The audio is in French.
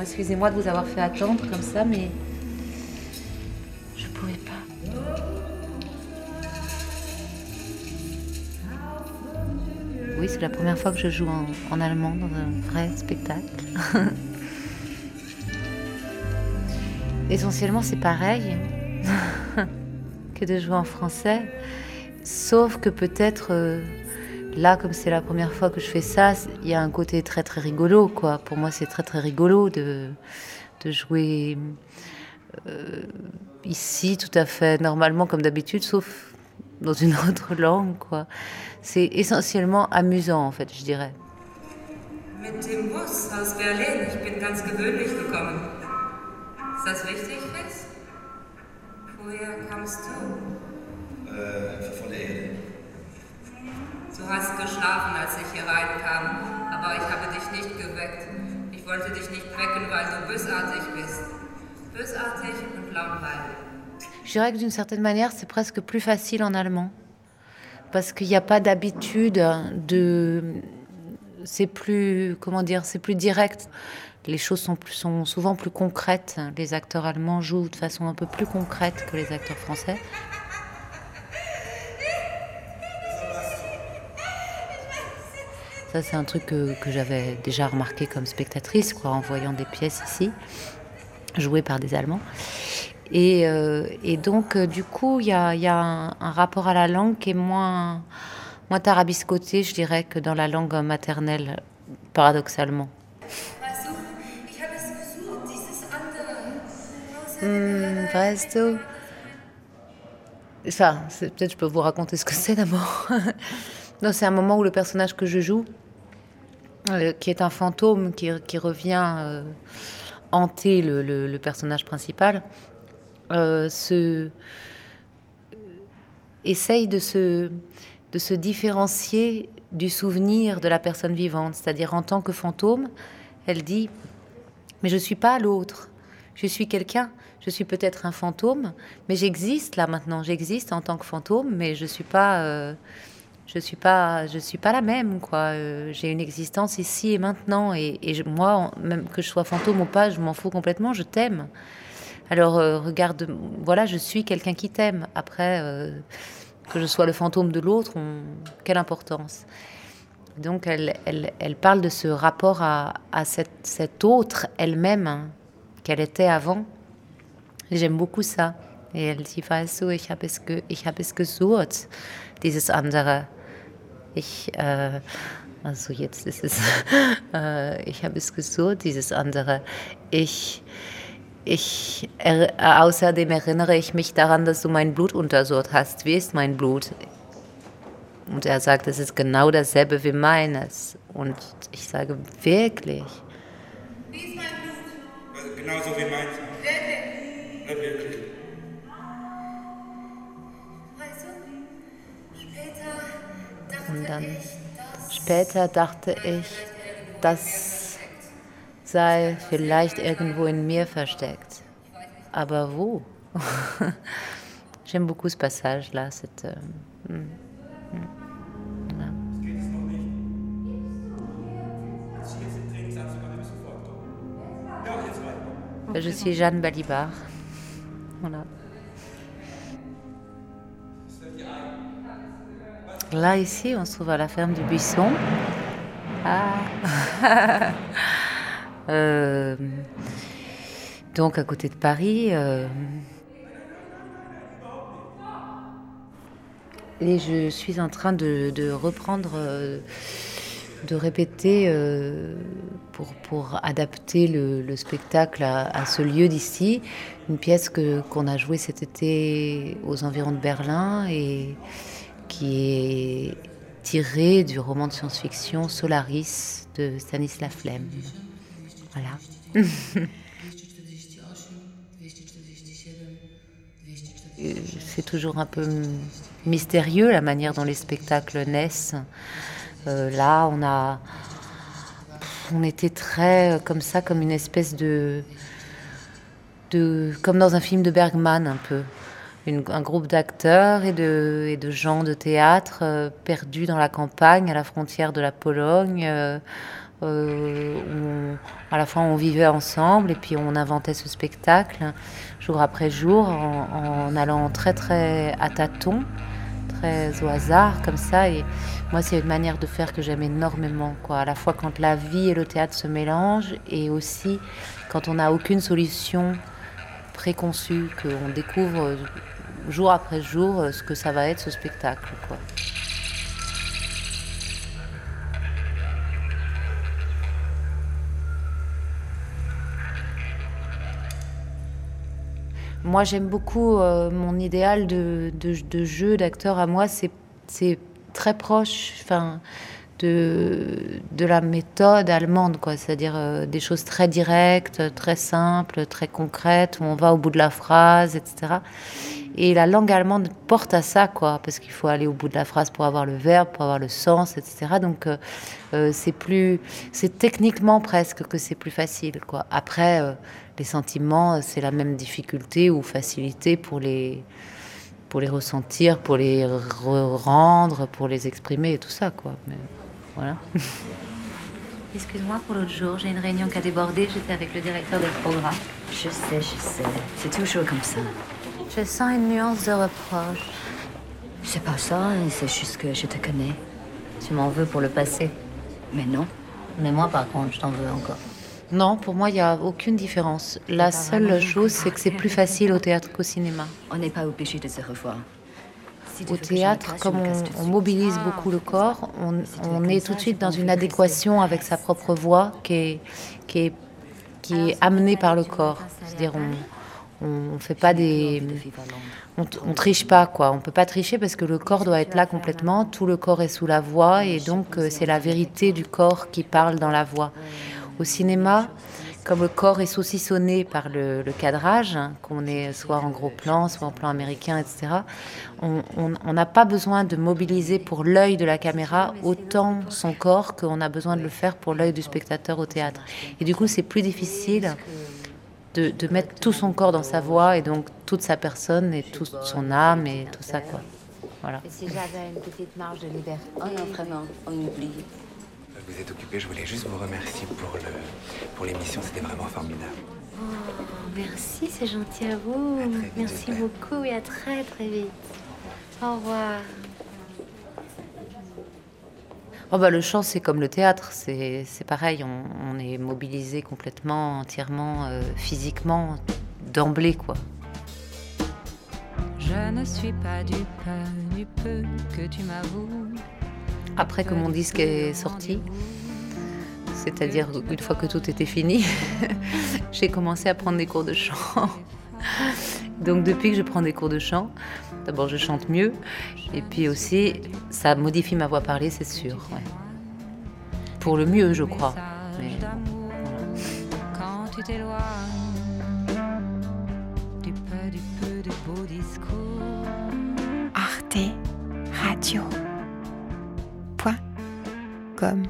Excusez-moi de vous avoir fait attendre comme ça, mais je pouvais pas. Oui, c'est la première fois que je joue en, en allemand dans un vrai spectacle. Essentiellement, c'est pareil que de jouer en français, sauf que peut-être euh, là, comme c'est la première fois que je fais ça, il y a un côté très très rigolo, quoi. Pour moi, c'est très très rigolo de, de jouer euh, ici, tout à fait normalement comme d'habitude, sauf dans une autre langue, quoi. C'est essentiellement amusant, en fait, je dirais. Mit dem Bus aus Berlin. Ich bin ganz gewöhnlich gekommen. Ist das wichtig, Fritz? Woher kommst du? Äh, von der Erde? Du hast geschlafen, als ich hier reinkam, aber ich habe dich nicht geweckt. Ich wollte dich nicht wecken, weil du bösartig bist. Bösartig und langweilig. Je dirais que d'une certaine manière, c'est presque plus facile en allemand. Parce qu'il n'y a pas d'habitude de. C'est plus. Comment dire C'est plus direct. Les choses sont, plus- sont souvent plus concrètes. Les acteurs allemands jouent de façon un peu plus concrète que les acteurs français. Ça, c'est un truc que, que j'avais déjà remarqué comme spectatrice, quoi, en voyant des pièces ici, jouées par des Allemands. Et, euh, et donc, euh, du coup, il y a, il y a un, un rapport à la langue qui est moins, moins tarabiscoté, je dirais, que dans la langue maternelle, paradoxalement. Du? Ça, c'est- peut-être je peux vous raconter ce que c'est d'abord. non, c'est un moment où le personnage que je joue, euh, qui est un fantôme qui, revient euh, hanter le, personnage principal, euh, se essaye de se, de se différencier du souvenir de la personne vivante. C'est-à-dire, en tant que fantôme, elle dit Mais je ne suis pas l'autre. Je suis quelqu'un. Je suis peut-être un fantôme, mais j'existe là maintenant. J'existe en tant que fantôme, mais je suis pas. Je suis pas. Je suis pas la même, quoi. Euh, J'ai une existence ici et maintenant, et, moi, même que je sois fantôme ou pas, je m'en fous complètement. Je t'aime. Alors euh, regarde, voilà, je suis quelqu'un qui t'aime. Après, euh, que je sois le fantôme de l'autre, quelle importance? Donc elle, elle, elle parle de ce rapport à, à cette, cette autre elle-même hein, qu'elle était avant. J'aime beaucoup ça. Dit, weißt du, ich habe es, ge ich habe es gesucht, dieses andere. Ich, äh, also jetzt ist es, äh, ich habe es gesucht, dieses andere. Ich, ich, er, außerdem erinnere ich mich daran, dass du mein Blut untersucht hast. Wie ist mein Blut? Und er sagt, es ist genau dasselbe wie meines. Und ich sage, wirklich? Wie ist mein Blut? Also genauso wie meins. Wirklich? Ja, wirklich. machen dann. Später dachte ich, das sei vielleicht irgendwo in mir versteckt. Aber wo? J'aime beaucoup ce passage-là, cette. Mm. Je suis Jeanne Balibar. Voilà. Là, ici, on se trouve à la ferme du Buisson. Ah. Euh, donc, à côté de Paris. euh, Et je suis en train de, reprendre, euh, de répéter pour, adapter le, le spectacle à, ce lieu d'ici. Une pièce qu'on a jouée cet été aux environs de Berlin et qui est tirée du roman de science-fiction Solaris de Stanisław Lem. Voilà. C'est toujours un peu mystérieux la manière dont les spectacles naissent. Euh, là, on a, on était très euh, comme ça, comme une espèce de, de, comme dans un film de Bergman un peu. Un groupe d'acteurs et de, gens de théâtre euh, perdus dans la campagne, à la frontière de la Pologne. Euh, euh, à la fois on vivait ensemble et puis on inventait ce spectacle jour après jour en, en allant très très à tâtons, très au hasard comme ça. Et moi c'est une manière de faire que j'aime énormément, quoi. À la fois quand la vie et le théâtre se mélangent et aussi quand on n'a aucune solution préconçue, qu'on découvre jour après jour euh, ce que ça va être ce spectacle. Moi, j'aime beaucoup euh, mon idéal de, jeu d'acteur à moi. C'est très proche. Enfin, de, la méthode allemande. C'est-à-dire euh, des choses très directes, très simples, très concrètes, où on va au bout de la phrase, etc. Et la langue allemande porte à ça, quoi, parce qu'il faut aller au bout de la phrase pour avoir le verbe, pour avoir le sens, etc. Donc, euh, euh, c'est plus, c'est techniquement presque que c'est plus facile, quoi. Après, euh, les sentiments, c'est la même difficulté ou facilité pour les, pour les ressentir, pour les rendre, pour les exprimer et tout ça, quoi. Mais voilà. Excuse-moi pour l'autre jour, j'ai une réunion qui a débordé, j'étais avec le directeur del programme. Je sais, je sais. C'est toujours comme ça. Je sens une nuance de reproche. C'est pas ça, c'est juste que je te connais. Tu m'en veux pour le passé. Mais non. Mais moi, par contre, je t'en veux encore. Non, pour moi, il n'y a aucune différence. La seule chose, c'est que c'est plus facile au théâtre qu'au cinéma. On n'est pas obligé de se revoir. Au théâtre, comme on, on, mobilise beaucoup le corps, on, on, est tout de suite dans une adéquation avec sa propre voix qui est, qui est, qui est amenée par le corps. C'est-à-dire, on, on fait pas des, on, on, triche pas quoi. On peut pas tricher parce que le corps doit être là complètement. Tout le corps est sous la voix et donc euh, c'est la vérité du corps qui parle dans la voix. Au cinéma, comme le corps est saucissonné par le, le cadrage, hein, qu'on est soit en gros plan, soit en plan américain, etc., on n'a pas besoin de mobiliser pour l'œil de la caméra autant son corps qu'on a besoin de le faire pour l'œil du spectateur au théâtre. Et du coup, c'est plus difficile de, de, mettre tout son corps dans sa voix et donc toute sa personne et toute son âme et tout ça quoi. Voilà. Et si j'avais une petite marge de liberté? Oh non, vraiment, on oublie. Vous êtes occupé, je voulais juste vous remercier pour le pour l'émission, c'était vraiment formidable. Oh, merci, c'est gentil à vous. À vite, merci beaucoup et à très très vite. Au revoir. Oh bah, le chant, c'est comme le théâtre, c'est pareil, on, on, est mobilisé complètement, entièrement, euh, physiquement, d'emblée, quoi. Je ne suis pas du peu, du peu que tu m'avoues. Après que mon disque est sorti, c'est-à-dire une fois que tout était fini, j'ai commencé à prendre des cours de chant. Donc depuis que je prends des cours de chant, d'abord je chante mieux, et puis aussi ça modifie ma voix parlée, c'est sûr. Ouais. Pour le mieux, je crois. Mais, Quand tu t'éloignes du peu, du peu de beaux discours. Arte Radio. Point. Comme.